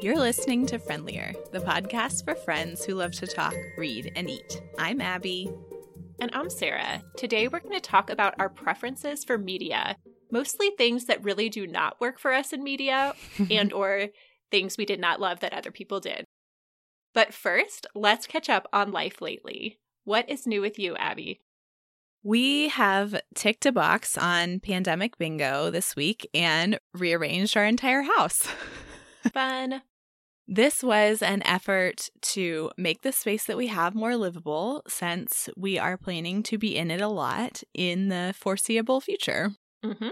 You're listening to Friendlier, the podcast for friends who love to talk, read, and eat. I'm Abby. And I'm Sarah. Today we're going to talk about our preferences for media, mostly things that really do not work for us in media and or things we did not love that other people did. But first, let's catch up on life lately. What is new with you, Abby? We have ticked a box on Pandemic Bingo this week and rearranged our entire house. Fun. This was an effort to make the space that we have more livable since we are planning to be in it a lot in the foreseeable future. Mm-hmm.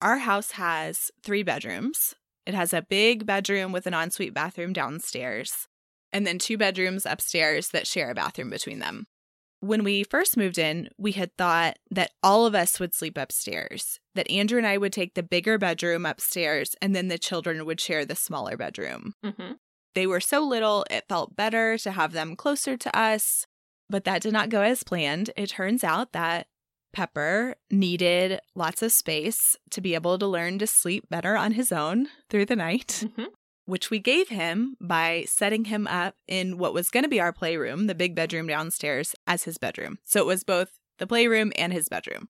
Our house has three bedrooms. It has a big bedroom with an ensuite bathroom downstairs, and then two bedrooms upstairs that share a bathroom between them. When we first moved in, we had thought that all of us would sleep upstairs, that Andrew and I would take the bigger bedroom upstairs, and then the children would share the smaller bedroom. Mm-hmm. They were so little, it felt better to have them closer to us, but that did not go as planned. It turns out that Pepper needed lots of space to be able to learn to sleep better on his own through the night. Mm-hmm. which we gave him by setting him up in what was going to be our playroom, the big bedroom downstairs, as his bedroom. So it was both the playroom and his bedroom.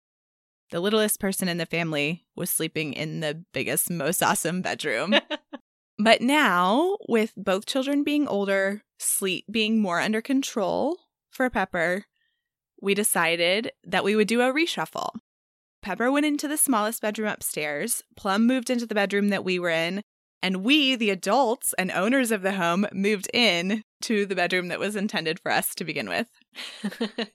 The littlest person in the family was sleeping in the biggest, most awesome bedroom. but now, with both children being older, sleep being more under control for Pepper, we decided that we would do a reshuffle. Pepper went into the smallest bedroom upstairs. Plum moved into the bedroom that we were in. And we, the adults and owners of the home, moved in to the bedroom that was intended for us to begin with.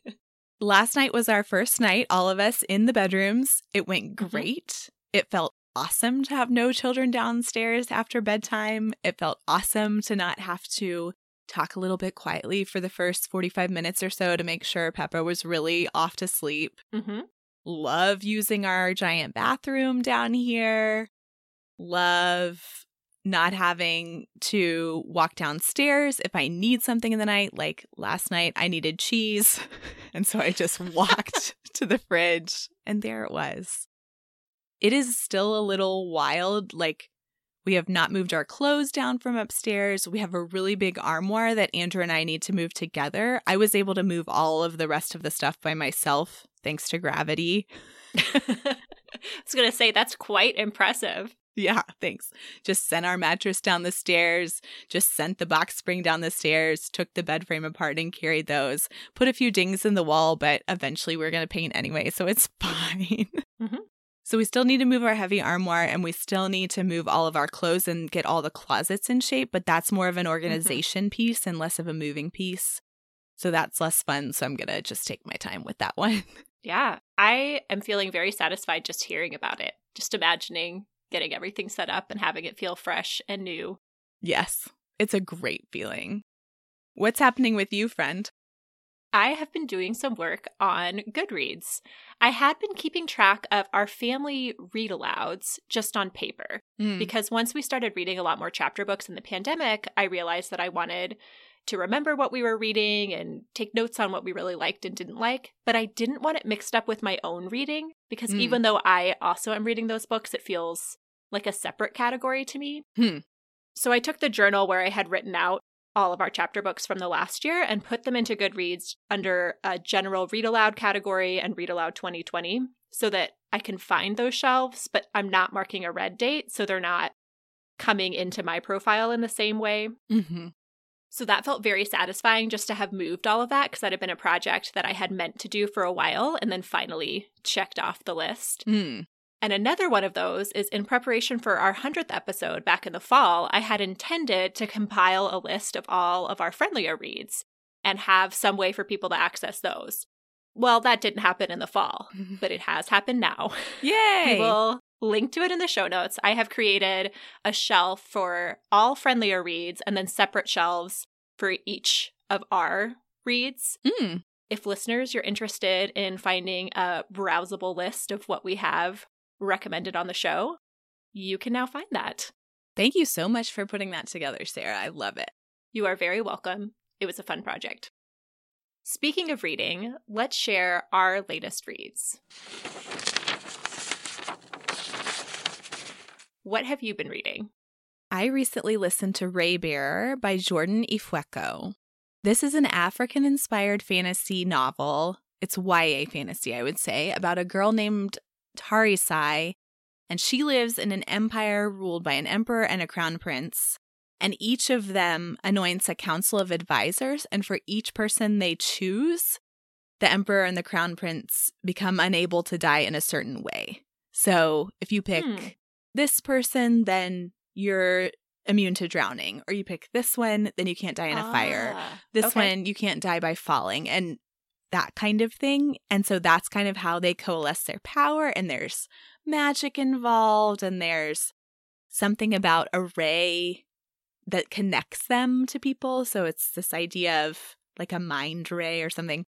Last night was our first night, all of us in the bedrooms. It went Mhm. great. It felt awesome to have no children downstairs after bedtime. It felt awesome to not have to talk a little bit quietly for the first 45 minutes or so to make sure Pepper was really off to sleep. mm-hmm. Love using our giant bathroom down here. Love not having to walk downstairs if I need something in the night. Like last night, I needed cheese. And so I just walked to the fridge, and there it was. It is still a little wild. Like, we have not moved our clothes down from upstairs. We have a really big armoire that Andrew and I need to move together. I was able to move all of the rest of the stuff by myself thanks to gravity. I was going to say that's quite impressive. Yeah, thanks. Just sent our mattress down the stairs, just sent the box spring down the stairs, took the bed frame apart and carried those, put a few dings in the wall, but eventually we're going to paint anyway, so it's fine. Mhm. So we still need to move our heavy armoire and we still need to move all of our clothes and get all the closets in shape, but that's more of an mm-hmm. organization piece and less of a moving piece. So that's less fun, so I'm going to just take my time with that one. Yeah, I am feeling very satisfied just hearing about it, just imagining getting everything set up and having it feel fresh and new. yes, it's a great feeling. What's happening with you, friend? I have been doing some work on Goodreads. I had been keeping track of our family read alouds just on paper Mm. because once we started reading a lot more chapter books in the pandemic, I realized that I wanted to remember what we were reading and take notes on what we really liked and didn't like, but I didn't want it mixed up with my own reading because Mm. even though I also am reading those books, it feels like a separate category to me. Hmm. So I took the journal where I had written out all of our chapter books from the last year and put them into Goodreads under a general read aloud category and read aloud 2020 so that I can find those shelves, but I'm not marking a read date so they're not coming into my profile in the same way. hmm So that felt very satisfying just to have moved all of that because that had been a project that I had meant to do for a while and then finally checked off the list. Mm. And another one of those is in preparation for our 100th episode back in the fall, I had intended to compile a list of all of our friendlier reads and have some way for people to access those. Well, that didn't happen in the fall, but it has happened now. Yay! We will link to it in the show notes. I have created a shelf for all friendlier reads and then separate shelves for each of our reads. Mm. If listeners, you're interested in finding a browsable list of what we have recommended on the show, you can now find that. Thank you so much for putting that together, Sarah. I love it. You are very welcome. It was a fun project. Speaking of reading, let's share our latest reads. What have you been reading? I recently listened to Raybearer by Jordan Ifueko. This is an African inspired fantasy novel. It's YA fantasy, I would say, about a girl named Tarisai, and she lives in an empire ruled by an emperor and a crown prince. And each of them anoints a council of advisors, and for each person they choose, the emperor and the crown prince become unable to die in a certain way. So if you pick Hmm. this person, then you're immune to drowning, or you pick this one, then you can't die in a fire. Ah, This okay. one, you can't die by falling, and that kind of thing. And so that's kind of how they coalesce their power. And there's magic involved, and there's something about a ray that connects them to people. So it's this idea of like a mind ray or something. It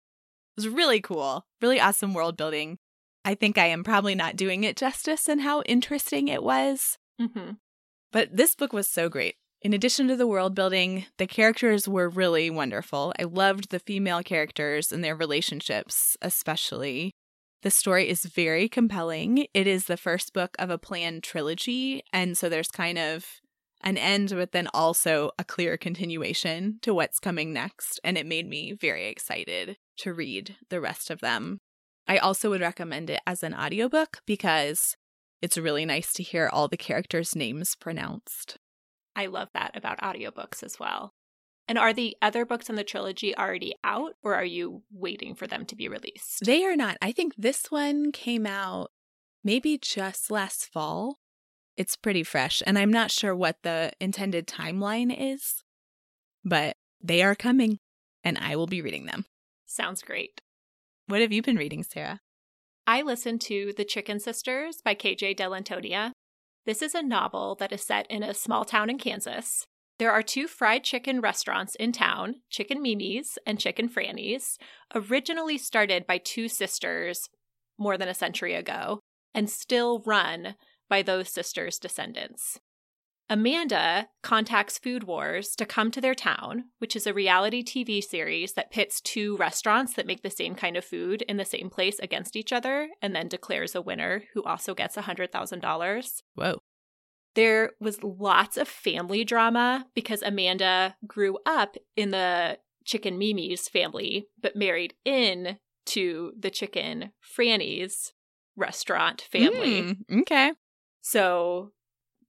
was really cool, really awesome world building. I think I am probably not doing it justice in how interesting it was. Mhm. But this book was so great. In addition to the world building, the characters were really wonderful. I loved the female characters and their relationships, especially. The story is very compelling. It is the first book of a planned trilogy. And so there's kind of an end, but then also a clear continuation to what's coming next. And it made me very excited to read the rest of them. I also would recommend it as an audiobook because it's really nice to hear all the characters' names pronounced. I love that about audiobooks as well. And are the other books in the trilogy already out, or are you waiting for them to be released? They are not. I think this one came out maybe just last fall. It's pretty fresh, and I'm not sure what the intended timeline is, but they are coming, and I will be reading them. Sounds great. What have you been reading, Sarah? I listened to The Chicken Sisters by KJ Dell'Antonia. This is a novel that is set in a small town in Kansas. There are two fried chicken restaurants in town, Chicken Mimi's and Chicken Franny's, originally started by two sisters more than a century ago, and still run by those sisters' descendants. Amanda contacts Food Wars to come to their town, which is a reality TV series that pits two restaurants that make the same kind of food in the same place against each other and then declares a winner who also gets $100,000. Whoa. There was lots of family drama because Amanda grew up in the Chicken Mimi's family, but married in to the Chicken Franny's restaurant family. Mm, okay. So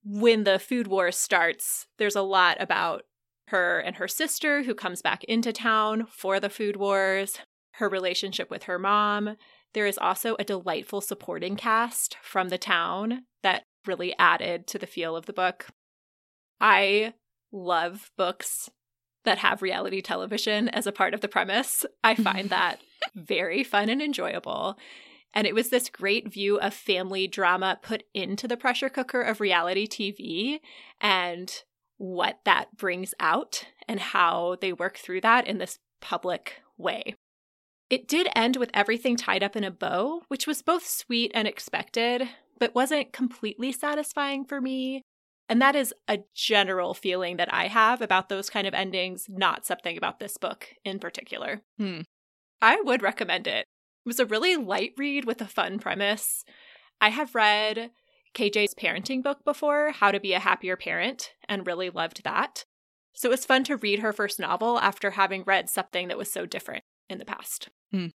when the food war starts, there's a lot about her and her sister who comes back into town for the food wars, her relationship with her mom. There is also a delightful supporting cast from the town that really added to the feel of the book. I love books that have reality television as a part of the premise. I find that very fun and enjoyable. And it was this great view of family drama put into the pressure cooker of reality TV and what that brings out and how they work through that in this public way. It did end with everything tied up in a bow, which was both sweet and expected, but wasn't completely satisfying for me. And that is a general feeling that I have about those kind of endings, not something about this book in particular. Hmm. I would recommend it. It was a really light read with a fun premise. I have read KJ's parenting book before, How to Be a Happier Parent, and really loved that. So it was fun to read her first novel after having read something that was so different in the past. Hmm.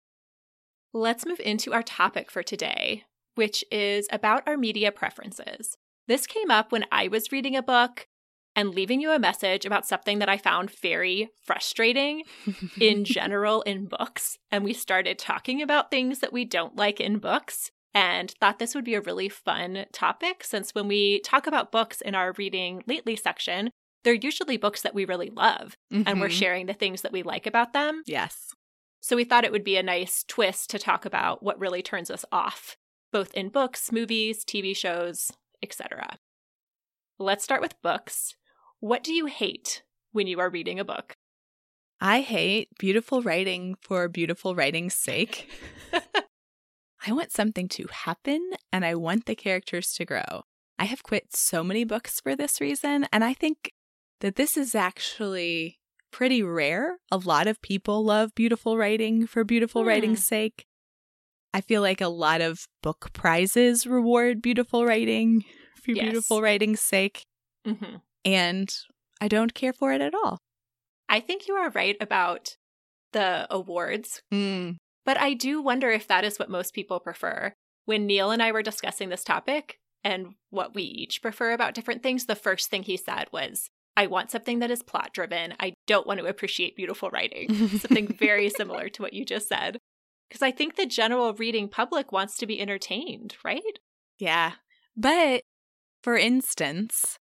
Let's move into our topic for today, which is about our media preferences. This came up when I was reading a book and leaving you a message about something that I found very frustrating in general in books. And we started talking about things that we don't like in books and thought this would be a really fun topic since when we talk about books in our reading lately section, they're usually books that we really love and we're Mhm. sharing the things that we like about them. Yes. So we thought it would be a nice twist to talk about what really turns us off, both in books, movies, TV shows, etc. Let's start with books. What do you hate when you are reading a book? I hate beautiful writing for beautiful writing's sake. I want something to happen and I want the characters to grow. I have quit so many books for this reason, and I think that this is actually pretty rare. A lot of people love beautiful writing for beautiful Hmm. writing's sake. I feel like a lot of book prizes reward beautiful writing for Yes. beautiful writing's sake. hmm and I don't care for it at all. I think you are right about the awards, Mm. but I do wonder if that is what most people prefer. When Neil and I were discussing this topic and what we each prefer about different things, the first thing he said was, I want something that is plot driven. I don't want to appreciate beautiful writing. something very similar to what you just said. Because I think the general reading public wants to be entertained, right? Yeah. But for instance,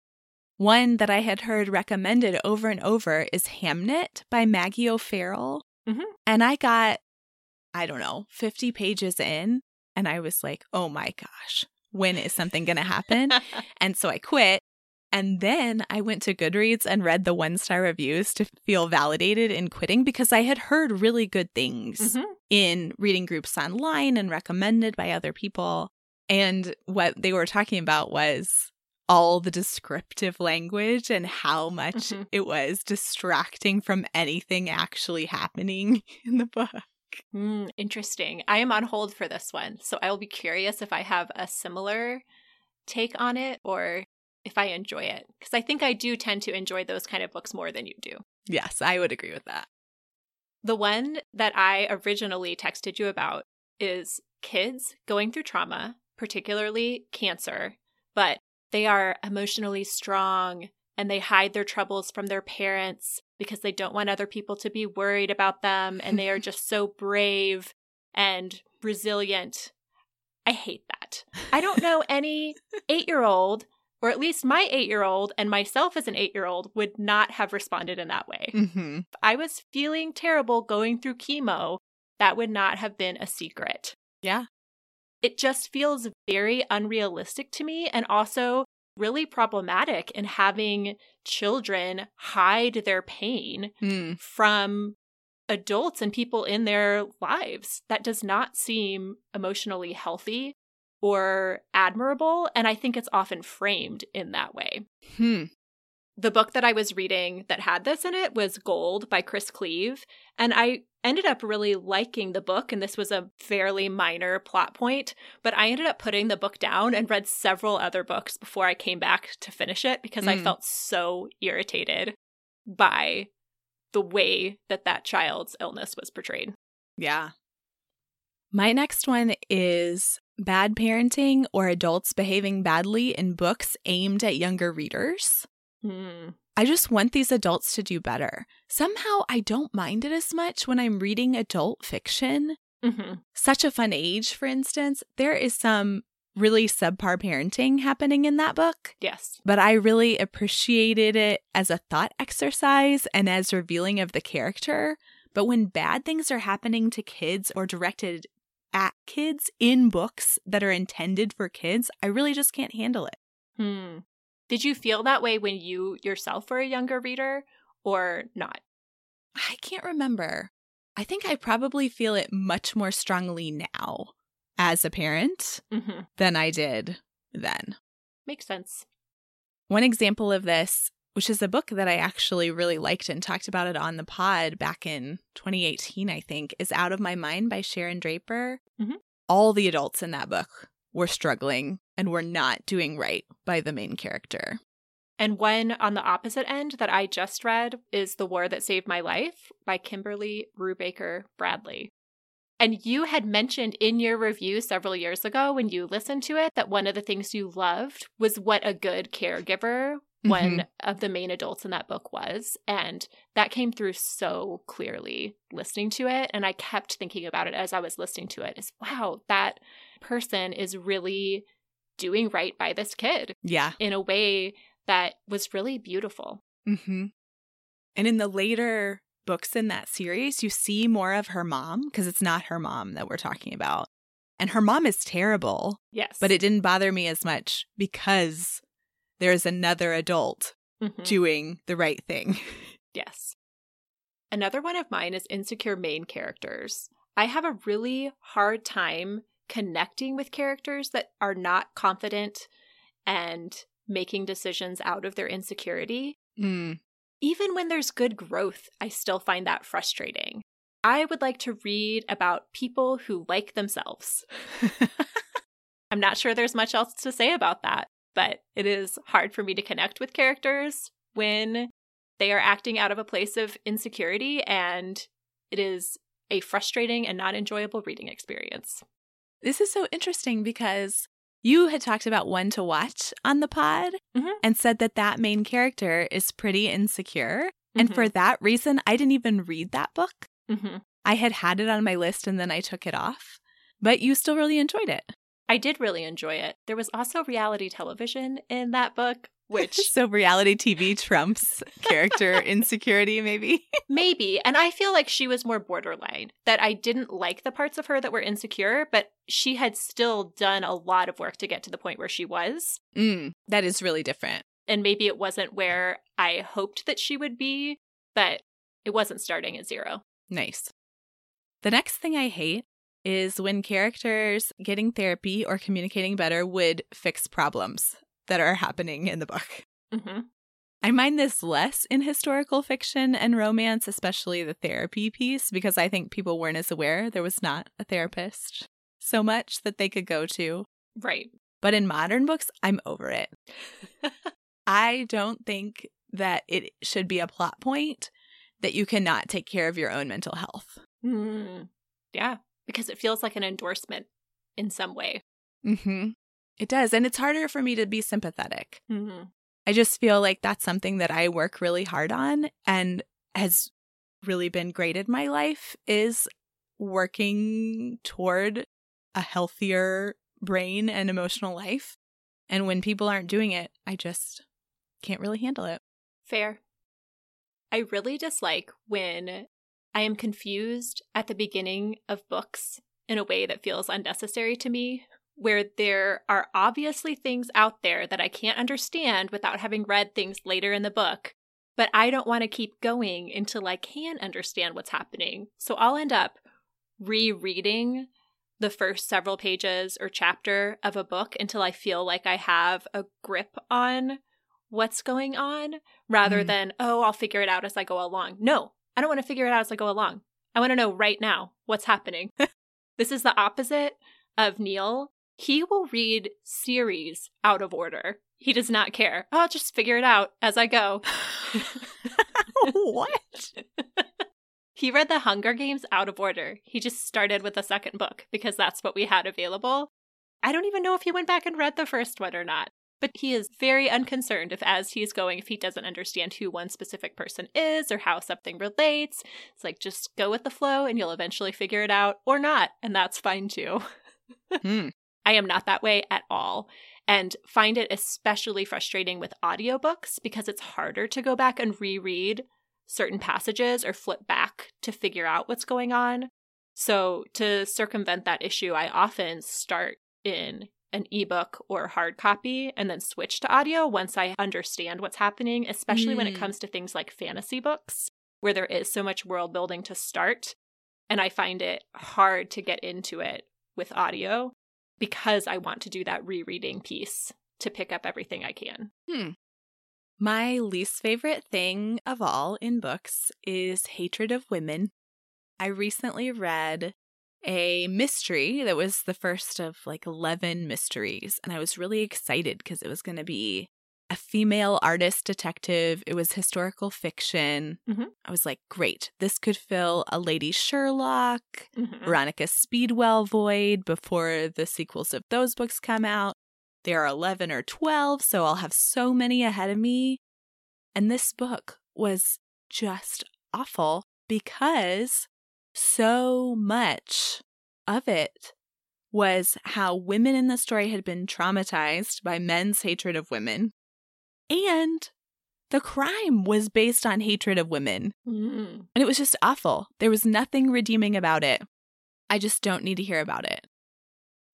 one that I had heard recommended over and over is Hamnet by Maggie O'Farrell. Mhm. And I got, I don't know, 50 pages in, and I was like, oh my gosh, when is something going to happen? and so I quit. And then I went to Goodreads and read the one star reviews to feel validated in quitting because I had heard really good things Mhm. in reading groups online and recommended by other people. And what they were talking about was all the descriptive language and how much Mhm. it was distracting from anything actually happening in the book. Hmm, interesting. I am on hold for this one. So I will be curious if I have a similar take on it or if I enjoy it. Because I think I do tend to enjoy those kind of books more than you do. Yes, I would agree with that. The one that I originally texted you about is kids going through trauma, particularly cancer, but they are emotionally strong and they hide their troubles from their parents because they don't want other people to be worried about them and they are just so brave and resilient. I hate that. I don't know any eight year old, or at least my eight year old and myself as an eight year old, would not have responded in that way. hmm If I was feeling terrible going through chemo, that would not have been a secret. Yeah. It just feels very unrealistic to me and also really problematic in having children hide their pain Mm. from adults and people in their lives. That does not seem emotionally healthy or admirable. And I think it's often framed in that way. Hmm. The book that I was reading that had this in it was Gold by Chris Cleave. And I ended up really liking the book. And this was a fairly minor plot point, but I ended up putting the book down and read several other books before I came back to finish it because I Mm. felt so irritated by the way that that child's illness was portrayed. Yeah. My next one is bad parenting or adults behaving badly in books aimed at younger readers. Hmm. I just want these adults to do better. Somehow I don't mind it as much when I'm reading adult fiction. hmm Such a fun age, for instance, there is some really subpar parenting happening in that book, Yes. but I really appreciated it as a thought exercise and as revealing of the character. But when bad things are happening to kids or directed at kids in books that are intended for kids, I really just can't handle it. Hmm. Did you feel that way when you yourself were a younger reader or not? I can't remember. I think I probably feel it much more strongly now as a parent hmm than I did then. Makes sense. One example of this, which is a book that I actually really liked and talked about it on the pod back in 2018, I think, is Out of My Mind by Sharon Draper. Mhm. All the adults in that book were struggling and we're not doing right by the main character. And one on the opposite end that I just read is The War That Saved My Life by Kimberly Brubaker Bradley. And you had mentioned in your review several years ago when you listened to it that one of the things you loved was what a good caregiver one Mhm. of the main adults in that book was. And that came through so clearly listening to it. And I kept thinking about it as I was listening to it is wow, that person is really doing right by this kid Yeah. in a way that was really beautiful. hmm And in the later books in that series, you see more of her mom because it's not her mom that we're talking about. And her mom is terrible, Yes. but it didn't bother me as much because there's another adult Mhm. doing the right thing. Yes. Another one of mine is insecure main characters. I have a really hard time connecting with characters that are not confident and making decisions out of their insecurity. Mm. Even when there's good growth, I still find that frustrating. I would like to read about people who like themselves. I'm not sure there's much else to say about that. but it is hard for me to connect with characters when they are acting out of a place of insecurity, and it is a frustrating and not enjoyable reading experience. This is so interesting because you had talked about one to watch on the pod Mhm. and said that that main character is pretty insecure. And Mhm. for that reason, I didn't even read that book. Mm-hmm. I had had it on my list and then I took it off. But you still really enjoyed it. I did really enjoy it. There was also reality television in that book, which so reality TV trumps character insecurity, maybe. maybe, and I feel like she was more borderline, that I didn't like the parts of her that were insecure, but she had still done a lot of work to get to the point where she was. Mm, that is really different. And maybe it wasn't where I hoped that she would be, but it wasn't starting at zero. Nice. The next thing I hate is when characters getting therapy or communicating better would fix problems that are happening in the book. Mm-hmm. I mind this less in historical fiction and romance, especially the therapy piece, because I think people weren't as aware there was not a therapist so much that they could go to. Right. But in modern books, I'm over it. I don't think that it should be a plot point that you cannot take care of your own mental health. Mm. Yeah, because it feels like an endorsement in some way. Mm-hmm. It does. And it's harder for me to be sympathetic. Mm-hmm. I just feel like that's something that I work really hard on and has really been great in my life is working toward a healthier brain and emotional life. And when people aren't doing it, I just can't really handle it. Fair. I really dislike when I am confused at the beginning of books in a way that feels unnecessary to me, where there are obviously things out there that I can't understand without having read things later in the book, but I don't want to keep going until I can understand what's happening. So I'll end up rereading the first several pages or chapter of a book until I feel like I have a grip on what's going on rather Mm. than, oh, I'll figure it out as I go along. No, I don't want to figure it out as I go along. I want to know right now what's happening. this is the opposite of Neil. He will read series out of order. He does not care. I'll just figure it out as I go. what? He read the Hunger Games out of order. He just started with the second book because that's what we had available. I don't even know if he went back and read the first one or not. But he is very unconcerned if, as he's going, if he doesn't understand who one specific person is or how something relates. It's like, just go with the flow and you'll eventually figure it out or not. And that's fine too. Hmm. I am not that way at all. And find it especially frustrating with audiobooks because it's harder to go back and reread certain passages or flip back to figure out what's going on. So, to circumvent that issue, I often start in an ebook or hard copy and then switch to audio once I understand what's happening, especially when it Mm. comes to things like fantasy books where there is so much world building to start. And I find it hard to get into it with audio because I want to do that rereading piece to pick up everything I can. Hmm. My least favorite thing of all in books is hatred of women. I recently read a mystery that was the first of like 11 mysteries, and I was really excited because it was going to be a female artist detective. It was historical fiction. Mhm. I was like, great, this could fill a Lady Sherlock, Mhm. Veronica Speedwell void before the sequels of those books come out. There are 11 or 12, so I'll have so many ahead of me. And this book was just awful because so much of it was how women in the story had been traumatized by men's hatred of women. And the crime was based on hatred of women. Mm. And it was just awful. There was nothing redeeming about it. I just don't need to hear about it.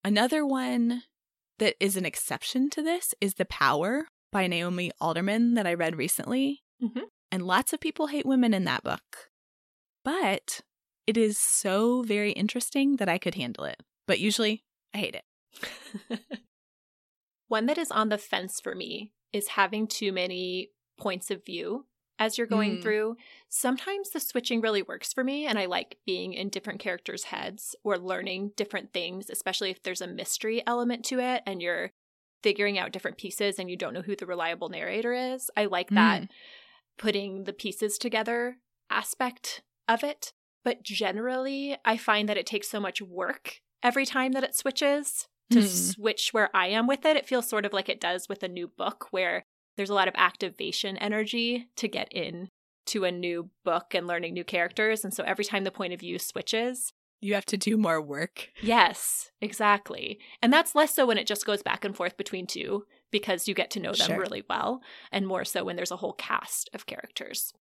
Another one that is an exception to this is The Power by Naomi Alderman that I read recently. Mhm. And lots of people hate women in that book. But it is so very interesting that I could handle it. But usually I hate it. One that is on the fence for me is having too many points of view as you're going Mm. through. Sometimes the switching really works for me, and I like being in different characters' heads or learning different things, especially if there's a mystery element to it and you're figuring out different pieces and you don't know who the reliable narrator is. I like that Mm. putting the pieces together aspect of it. But generally, I find that it takes so much work every time that it switches to Mm. switch where I am with it. It feels sort of like it does with a new book where there's a lot of activation energy to get in to a new book and learning new characters. And so every time the point of view switches, You have to do more work. Yes, exactly. And that's less so when it just goes back and forth between two because you get to know them Sure. really well, and more so when there's a whole cast of characters.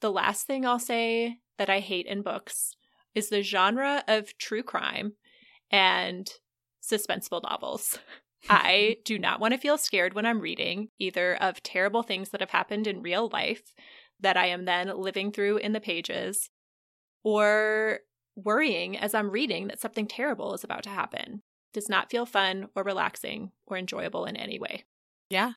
The last thing I'll say that I hate in books is the genre of true crime and suspenseful novels. I do not want to feel scared when I'm reading either of terrible things that have happened in real life that I am then living through in the pages or worrying as I'm reading that something terrible is about to happen. Does not feel fun or relaxing or enjoyable in any way. Yeah.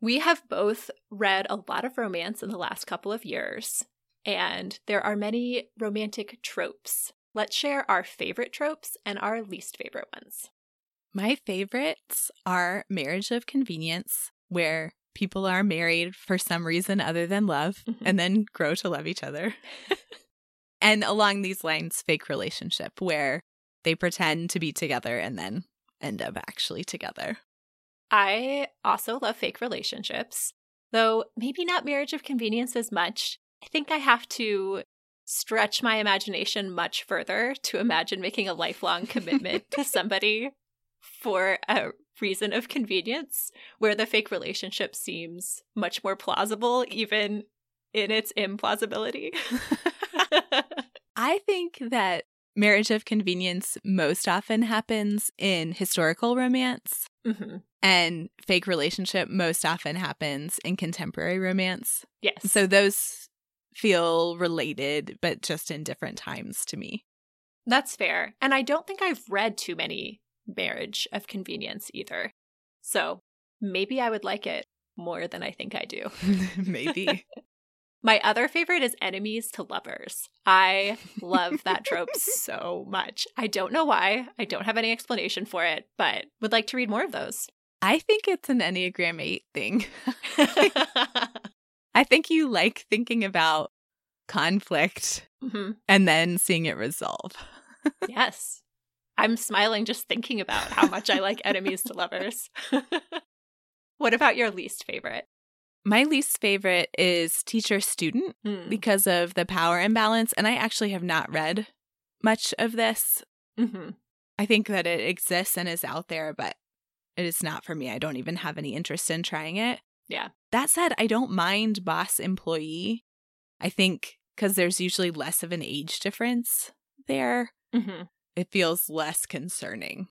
We have both read a lot of romance in the last couple of years, and there are many romantic tropes. Let's share our favorite tropes and our least favorite ones. My favorites are Marriage of Convenience, where people are married for some reason other than love Mhm. and then grow to love each other. and along these lines, fake relationship, where they pretend to be together and then end up actually together. I also love fake relationships, though maybe not marriage of convenience as much. I think I have to stretch my imagination much further to imagine making a lifelong commitment to somebody for a reason of convenience, where the fake relationship seems much more plausible, even in its implausibility. I think that marriage of convenience most often happens in historical romance, hmm and fake relationship most often happens in contemporary romance. Yes. So those feel related, but just in different times to me. That's fair. And I don't think I've read too many marriage of convenience either. So maybe I would like it more than I think I do. Maybe. My other favorite is enemies to lovers. I love that trope so much. I don't know why. I don't have any explanation for it, but would like to read more of those. I think it's an Enneagram 8 thing. I think you like thinking about conflict Mhm. and then seeing it resolve. Yes. I'm smiling just thinking about how much I like enemies to lovers. what about your least favorite? My least favorite is teacher student Hmm. because of the power imbalance. And I actually have not read much of this. Mhm. I think that it exists and is out there, but it is not for me. I don't even have any interest in trying it. Yeah. That said, I don't mind boss employee. I think because there's usually less of an age difference there, Mhm. it feels less concerning.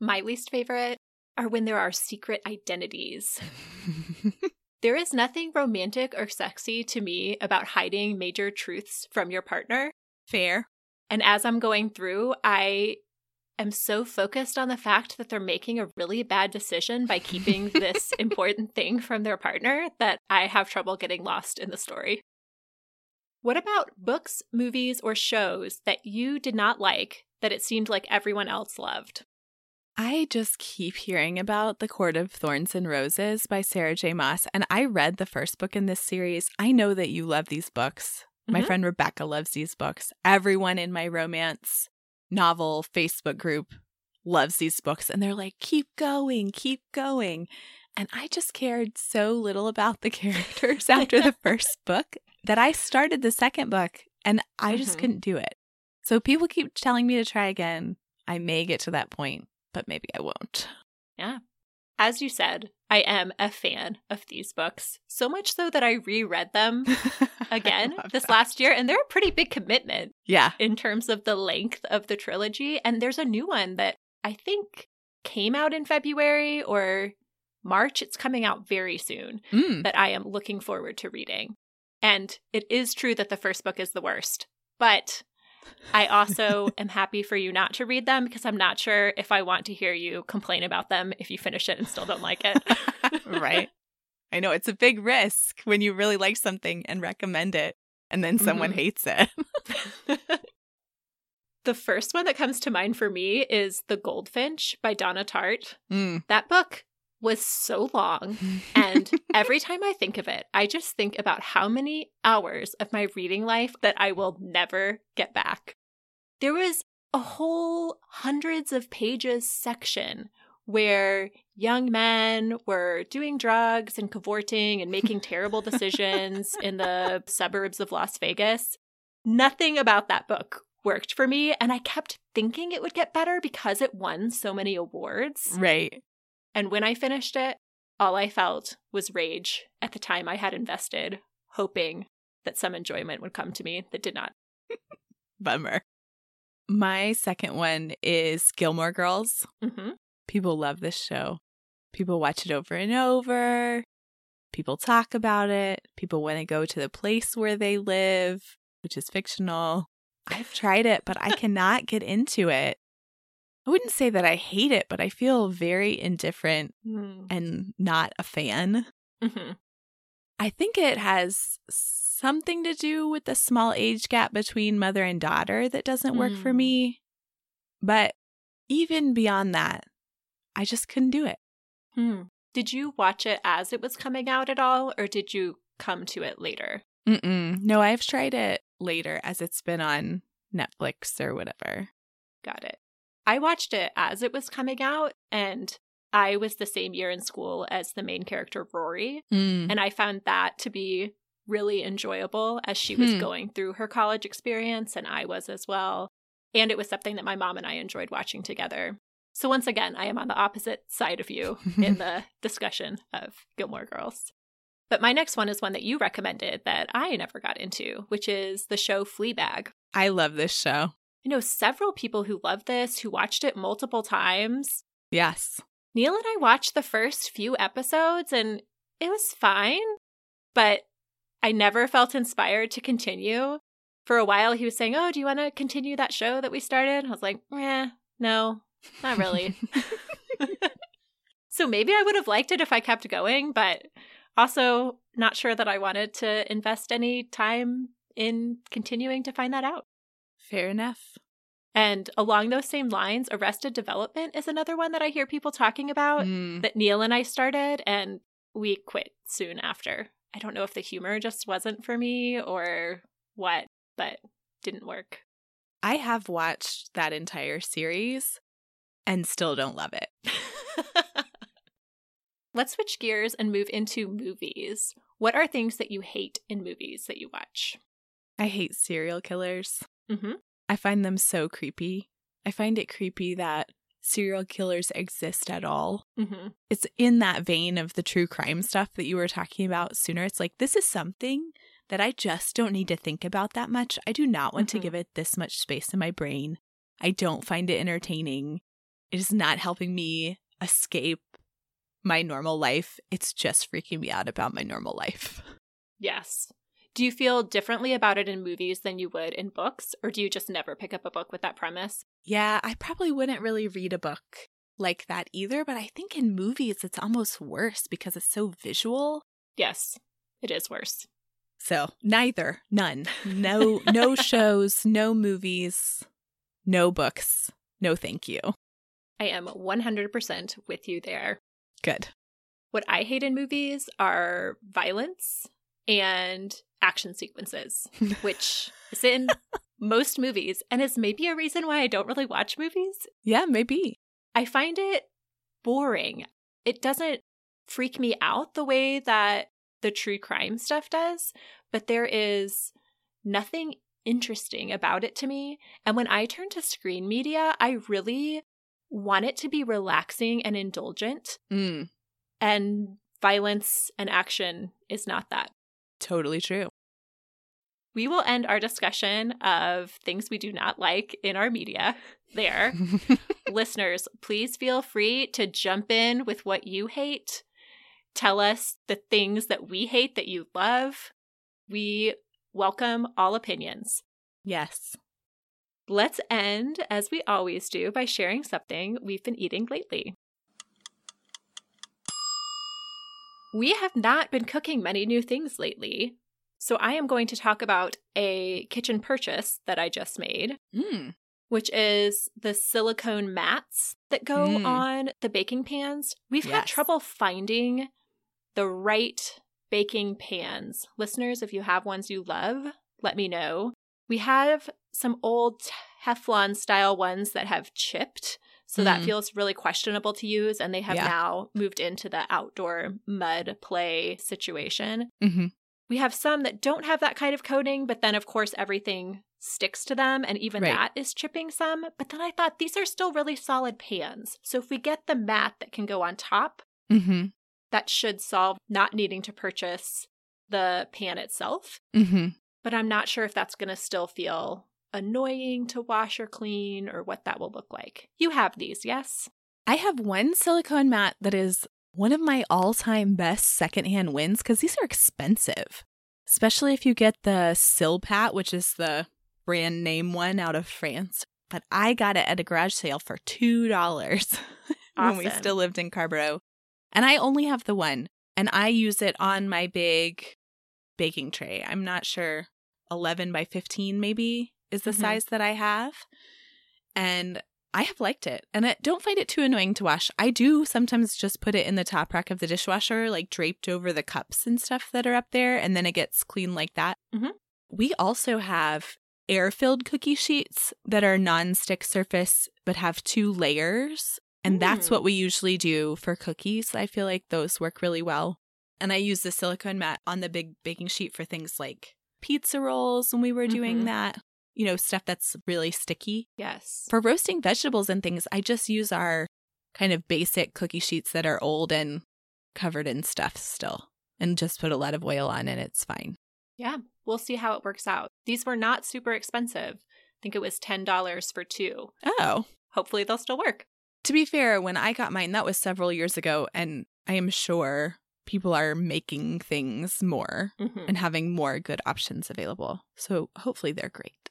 My least favorite are when there are secret identities. There is nothing romantic or sexy to me about hiding major truths from your partner. Fair. And as I'm going through, I am so focused on the fact that they're making a really bad decision by keeping this important thing from their partner that I have trouble getting lost in the story. What about books, movies, or shows that you did not like that it seemed like everyone else loved? I just keep hearing about The Court of Thorns and Roses by Sarah J. Maas, and I read the first book in this series. I know that you love these books. My Mhm. friend Rebecca loves these books. Everyone in my romance novel Facebook group loves these books, and they're like, keep going, keep going. And I just cared so little about the characters after the first book that I started the second book and I just Mhm. couldn't do it. So people keep telling me to try again. I may get to that point, but maybe I won't. Yeah. As you said, I am a fan of these books, so much so that I reread them again this that. last year, and they're a pretty big commitment Yeah. in terms of the length of the trilogy. And there's a new one that I think came out in February or March. It's coming out very soon Mm. that I am looking forward to reading. And it is true that the first book is the worst, but I also am happy for you not to read them because I'm not sure if I want to hear you complain about them if you finish it and still don't like it. right. I know it's a big risk when you really like something and recommend it and then someone Mhm. hates it. The first one that comes to mind for me is The Goldfinch by Donna Tartt. Mm. That book was so long. And every time I think of it, I just think about how many hours of my reading life that I will never get back. There was a whole hundreds of pages section where young men were doing drugs and cavorting and making terrible decisions in the suburbs of Las Vegas. Nothing about that book worked for me, and I kept thinking it would get better because it won so many awards. right. And when I finished it, all I felt was rage at the time I had invested, hoping that some enjoyment would come to me that did not. Bummer. My second one is Gilmore Girls. hmm People love this show. People watch it over and over. People talk about it. People want to go to the place where they live, which is fictional. I've tried it, but I cannot get into it. I wouldn't say that I hate it, but I feel very indifferent hmm and not a fan. hmm I think it has something to do with the small age gap between mother and daughter that doesn't work for Mm. me. But even beyond that, I just couldn't do it. Hmm. Did you watch it as it was coming out at all, or did you come to it later? Mm-mm. No, I've tried it later as it's been on Netflix or whatever. Got it. I watched it as it was coming out, and I was the same year in school as the main character, Rory. Mm. And I found that to be really enjoyable as she was Hmm. going through her college experience, and I was as well. And it was something that my mom and I enjoyed watching together. So, once again, I am on the opposite side of you in the discussion of Gilmore Girls. But my next one is one that you recommended that I never got into, which is the show Fleabag. I love this show. I know several people who love this, who watched it multiple times. Yes. Neil and I watched the first few episodes and it was fine, but I never felt inspired to continue. For a while, he was saying, Oh, do you want to continue that show that we started? I was like, Eh, no, not really. so maybe I would have liked it if I kept going, but also not sure that I wanted to invest any time in continuing to find that out. Fair enough. And along those same lines, Arrested Development is another one that I hear people talking about Mm. that Neil and I started, and we quit soon after. I don't know if the humor just wasn't for me or what, but didn't work. I have watched that entire series and still don't love it. Let's switch gears and move into movies. What are things that you hate in movies that you watch? I hate serial killers. Mm-hmm. I find them so creepy. I find it creepy that serial killers exist at all. Mm-hmm. It's in that vein of the true crime stuff that you were talking about sooner. It's like, this is something that I just don't need to think about that much. I do not want Mhm. to give it this much space in my brain. I don't find it entertaining. It is not helping me escape my normal life. It's just freaking me out about my normal life. Yes. Do you feel differently about it in movies than you would in books, or do you just never pick up a book with that premise? Yeah, I probably wouldn't really read a book like that either, but I think in movies it's almost worse because it's so visual. Yes, it is worse. So, neither, none. No no shows, no movies, no books. No thank you. I am 100% with you there. Good. What I hate in movies are violence and action sequences, which is in most movies and is maybe a reason why I don't really watch movies. Yeah, maybe. I find it boring. It doesn't freak me out the way that the true crime stuff does, but there is nothing interesting about it to me. And when I turn to screen media, I really want it to be relaxing and indulgent, Mm, and violence and action is not that. totally true. We will end our discussion of things we do not like in our media there. Listeners, please feel free to jump in with what you hate. Tell us the things that we hate that you love. We welcome all opinions. yes. Let's end, as we always do, by sharing something we've been eating lately. We have not been cooking many new things lately, so I am going to talk about a kitchen purchase that I just made. Mm, which is the silicone mats that go Mm. on the baking pans. We've had trouble finding the right baking pans. Listeners, if you have ones you love, let me know. We have some old Teflon style ones that have chipped, so that Mm. feels really questionable to use. And they have Yeah. now moved into the outdoor mud play situation. Mm-hmm. We have some that don't have that kind of coating, but then, of course, everything sticks to them, and even Right. that is chipping some. But then I thought these are still really solid pans. So if we get the mat that can go on top, Mm-hmm. that should solve not needing to purchase the pan itself. Mm-hmm. But I'm not sure if that's going to still feel annoying to wash or clean or what that will look like. You have these, yes? I have one silicone mat that is one of my all time best secondhand wins because these are expensive, especially if you get the Silpat, which is the brand name one out of France. But I got it at a garage sale for $2 when we still lived in Carrboro. And I only have the one, and I use it on my big baking tray. I'm not sure, 11 by 15 maybe is the Mhm. size that I have. And I have liked it. And I don't find it too annoying to wash. I do sometimes just put it in the top rack of the dishwasher, like draped over the cups and stuff that are up there, and then it gets clean like that. Mhm. We also have air filled cookie sheets that are non stick surface but have two layers. And that's Mm. what we usually do for cookies. I feel like those work really well. And I use the silicone mat on the big baking sheet for things like pizza rolls when we were doing Mhm. that, you know, stuff that's really sticky. Yes. For roasting vegetables and things, I just use our kind of basic cookie sheets that are old and covered in stuff still and just put a lot of oil on and it's fine. Yeah, we'll see how it works out. These were not super expensive. I think it was $10 for two. Oh. Hopefully, they'll still work. To be fair, when I got mine, that was several years ago, and I am sure people are making things more Mhm. and having more good options available. So hopefully they're great.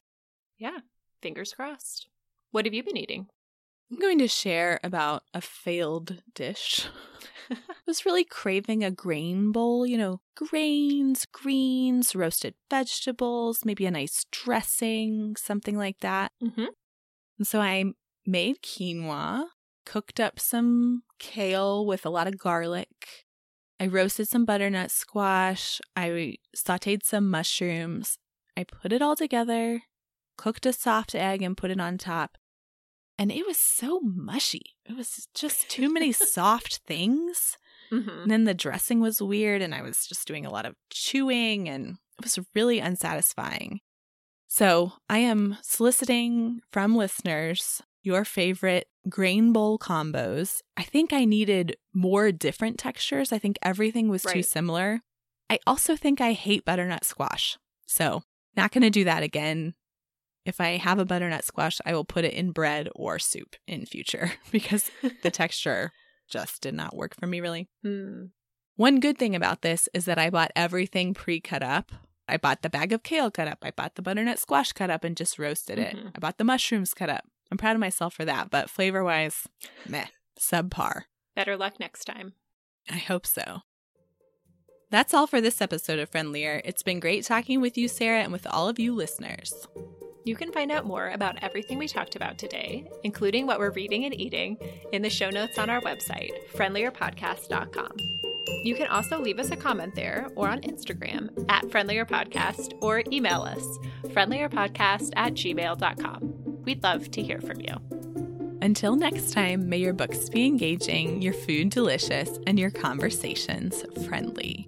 Yeah, fingers crossed. What have you been eating? I'm going to share about a failed dish. I was really craving a grain bowl, you know, grains, greens, roasted vegetables, maybe a nice dressing, something like that. mm-hmm. And so I made quinoa, cooked up some kale with a lot of garlic. I roasted some butternut squash. I sauteed some mushrooms. I put it all together, cooked a soft egg, and put it on top. And it was so mushy. It was just too many soft things. Mm-hmm. And then the dressing was weird, and I was just doing a lot of chewing, and it was really unsatisfying. So I am soliciting from listeners your favorite grain bowl combos. I think I needed more different textures. I think everything was too similar. I also think I hate butternut squash. So, not going to do that again. If I have a butternut squash, I will put it in bread or soup in future because the texture just did not work for me really. Hmm. One good thing about this is that I bought everything pre cut up. I bought the bag of kale cut up. I bought the butternut squash cut up and just roasted it. Mhm. I bought the mushrooms cut up. I'm proud of myself for that, but flavor wise, meh, subpar. Better luck next time. I hope so. That's all for this episode of Friendlier. It's been great talking with you, Sarah, and with all of you listeners. You can find out more about everything we talked about today, including what we're reading and eating, in the show notes on our website, friendlierpodcast.com. You can also leave us a comment there or on Instagram at friendlierpodcast or email us, friendlierpodcast at gmail.com. We'd love to hear from you. Until next time, may your books be engaging, your food delicious, and your conversations friendly.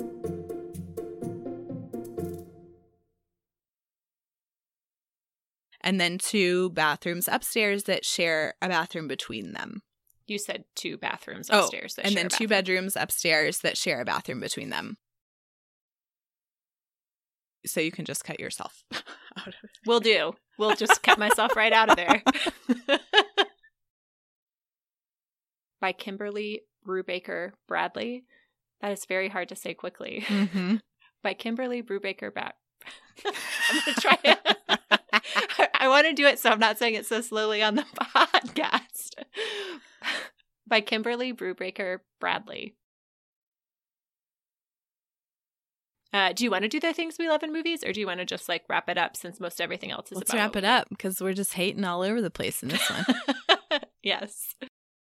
And then two bathrooms upstairs that share a bathroom between them. You said two bathrooms Oh, upstairs. that and then two bedrooms upstairs that share a bathroom between them. So you can just cut yourself out of it. We'll do. We'll just cut myself right out of there. By Kimberly Brubaker Bradley. That is very hard to say quickly. Mm-hmm. By Kimberly Brubaker Brad. I'm gonna try it. I want to do it so I'm not saying it so slowly on the podcast. By Kimberly Brubaker Bradley. Uh, do you want to do the things we love in movies, or do you want to just like wrap it up since most everything else is Let's about wrap it up because we're just hating all over the place in this one. yes.